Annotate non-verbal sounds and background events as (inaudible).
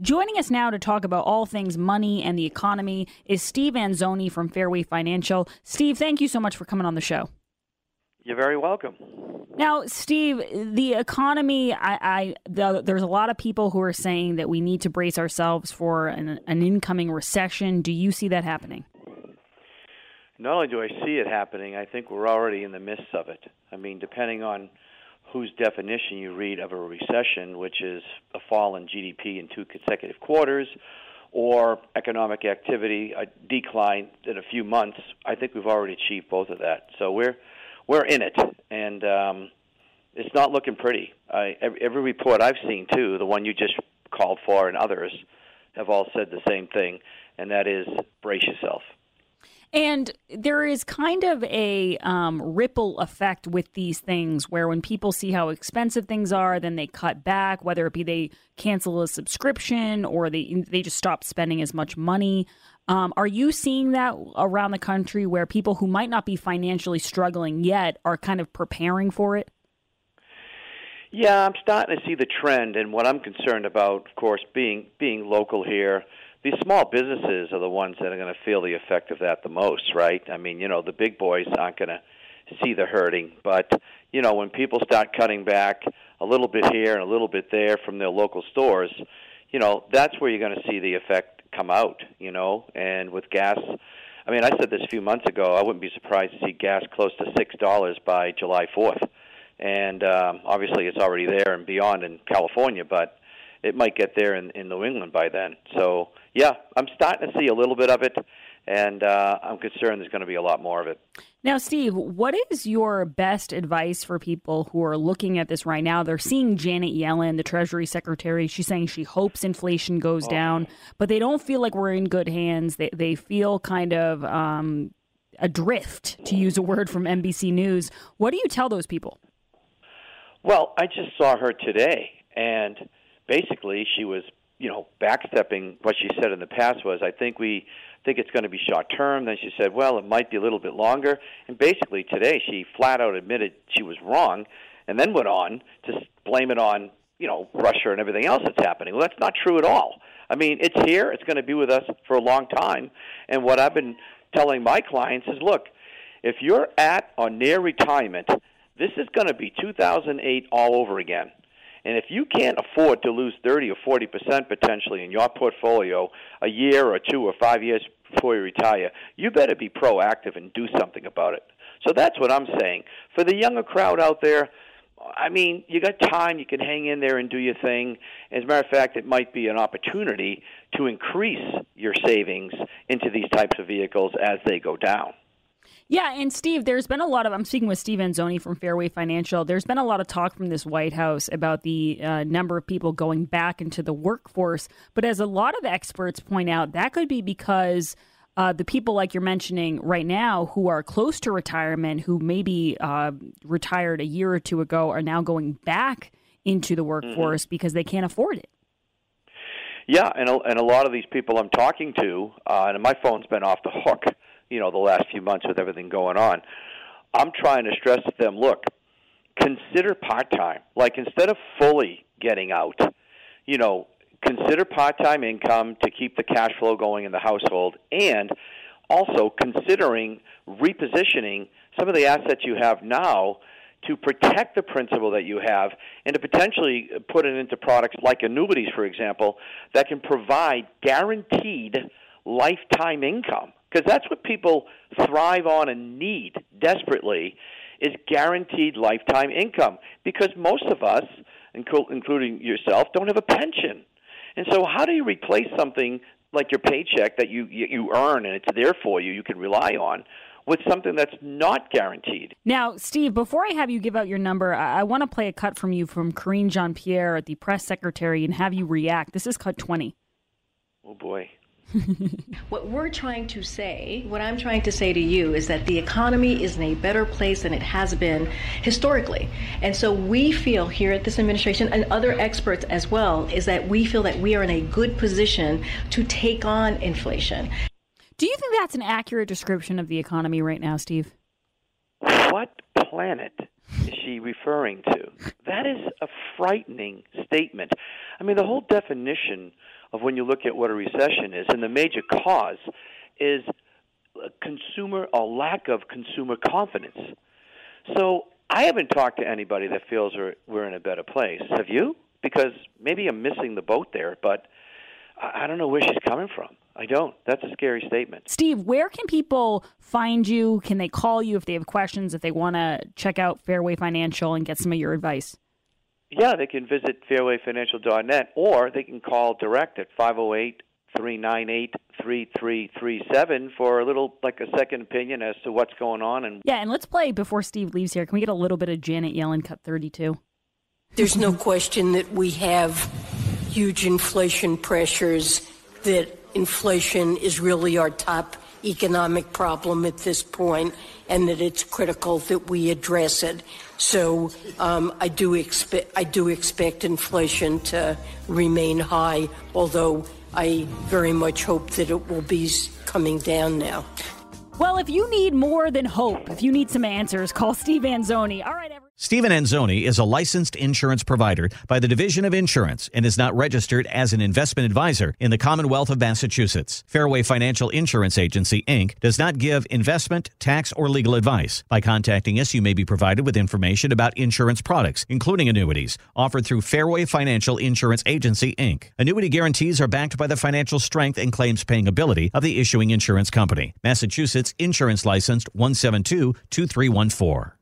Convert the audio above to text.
Joining us now to talk about all things money and the economy is Steve Anzoni from Fairway Financial. Steve, thank you so much for coming on the show. You're very welcome. Now, Steve, the economy, I, I the, there's a lot of people who are saying that we need to brace ourselves for an, an incoming recession. Do you see that happening? Not only do I see it happening, I think we're already in the midst of it. I mean, depending on whose definition you read of a recession, which is a fall in GDP in two consecutive quarters, or economic activity a decline in a few months, I think we've already achieved both of that. So we're we're in it, and um, it's not looking pretty. I, every, every report I've seen, too, the one you just called for, and others have all said the same thing, and that is brace yourself. And there is kind of a um, ripple effect with these things where when people see how expensive things are, then they cut back, whether it be they cancel a subscription or they, they just stop spending as much money. Um, are you seeing that around the country where people who might not be financially struggling yet are kind of preparing for it? Yeah, I'm starting to see the trend, and what I'm concerned about, of course, being being local here, these small businesses are the ones that are going to feel the effect of that the most, right? I mean, you know, the big boys aren't going to see the hurting, but you know, when people start cutting back a little bit here and a little bit there from their local stores, you know, that's where you're going to see the effect come out, you know, and with gas. I mean, I said this a few months ago. I wouldn't be surprised to see gas close to six dollars by July fourth, and um, obviously it's already there and beyond in California, but it might get there in, in New England by then. So yeah, I'm starting to see a little bit of it and uh, I'm concerned there's going to be a lot more of it. Now, Steve, what is your best advice for people who are looking at this right now? They're seeing Janet Yellen, the Treasury Secretary. She's saying she hopes inflation goes oh. down, but they don't feel like we're in good hands. They they feel kind of um, adrift, to use a word from NBC News. What do you tell those people? Well, I just saw her today, and basically she was, you know, backstepping what she said in the past was, I think we think it's going to be short term. Then she said, well, it might be a little bit longer. And basically today she flat out admitted she was wrong and then went on to blame it on, you know, Russia and everything else that's happening. Well, that's not true at all. I mean, it's here. It's going to be with us for a long time. And what I've been telling my clients is, look, if you're at or near retirement, this is going to be 2008 all over again. And if you can't afford to lose 30 or 40 percent potentially in your portfolio a year or two or five years before you retire, you better be proactive and do something about it. So that's what I'm saying. For the younger crowd out there, I mean, you got time. You can hang in there and do your thing. As a matter of fact, it might be an opportunity to increase your savings into these types of vehicles as they go down. Yeah, and Steve, there's been a lot of. I'm speaking with Steve Anzoni from Fairway Financial. There's been a lot of talk from this White House about the uh, number of people going back into the workforce. But as a lot of experts point out, that could be because uh, the people like you're mentioning right now who are close to retirement, who maybe uh, retired a year or two ago, are now going back into the mm-hmm. workforce mm-hmm. because they can't afford it. Yeah, and a, and a lot of these people I'm talking to, uh, and my phone's been off the hook you know the last few months with everything going on. I'm trying to stress to them, look, consider part time. Like instead of fully getting out, you know, consider part time income to keep the cash flow going in the household and also considering repositioning some of the assets you have now to protect the principal that you have and to potentially put it into products like annuities, for example, that can provide guaranteed lifetime income because that's what people thrive on and need desperately is guaranteed lifetime income because most of us including yourself don't have a pension and so how do you replace something like your paycheck that you you earn and it's there for you you can rely on with something that's not guaranteed. Now, Steve, before I have you give out your number, I, I want to play a cut from you from Karine Jean Pierre, the press secretary, and have you react. This is cut 20. Oh, boy. (laughs) what we're trying to say, what I'm trying to say to you, is that the economy is in a better place than it has been historically. And so we feel here at this administration and other experts as well, is that we feel that we are in a good position to take on inflation. Do you think that's an accurate description of the economy right now, Steve? What planet is she referring to? That is a frightening statement. I mean, the whole definition of when you look at what a recession is, and the major cause is a consumer a lack of consumer confidence. So I haven't talked to anybody that feels we're, we're in a better place. Have you? Because maybe I'm missing the boat there, but I don't know where she's coming from. I don't. That's a scary statement. Steve, where can people find you? Can they call you if they have questions, if they want to check out Fairway Financial and get some of your advice? Yeah, they can visit fairwayfinancial.net or they can call direct at 508 398 3337 for a little, like a second opinion as to what's going on. And Yeah, and let's play before Steve leaves here. Can we get a little bit of Janet Yellen cut 32? There's no question that we have huge inflation pressures, that inflation is really our top economic problem at this point, and that it's critical that we address it. So um, I do expect I do expect inflation to remain high, although I very much hope that it will be coming down now. Well, if you need more than hope, if you need some answers, call Steve Anzoni. All right, everyone. Stephen Anzoni is a licensed insurance provider by the Division of Insurance and is not registered as an investment advisor in the Commonwealth of Massachusetts. Fairway Financial Insurance Agency, Inc. does not give investment, tax, or legal advice. By contacting us, you may be provided with information about insurance products, including annuities, offered through Fairway Financial Insurance Agency, Inc. Annuity guarantees are backed by the financial strength and claims paying ability of the issuing insurance company. Massachusetts Insurance Licensed 172 2314.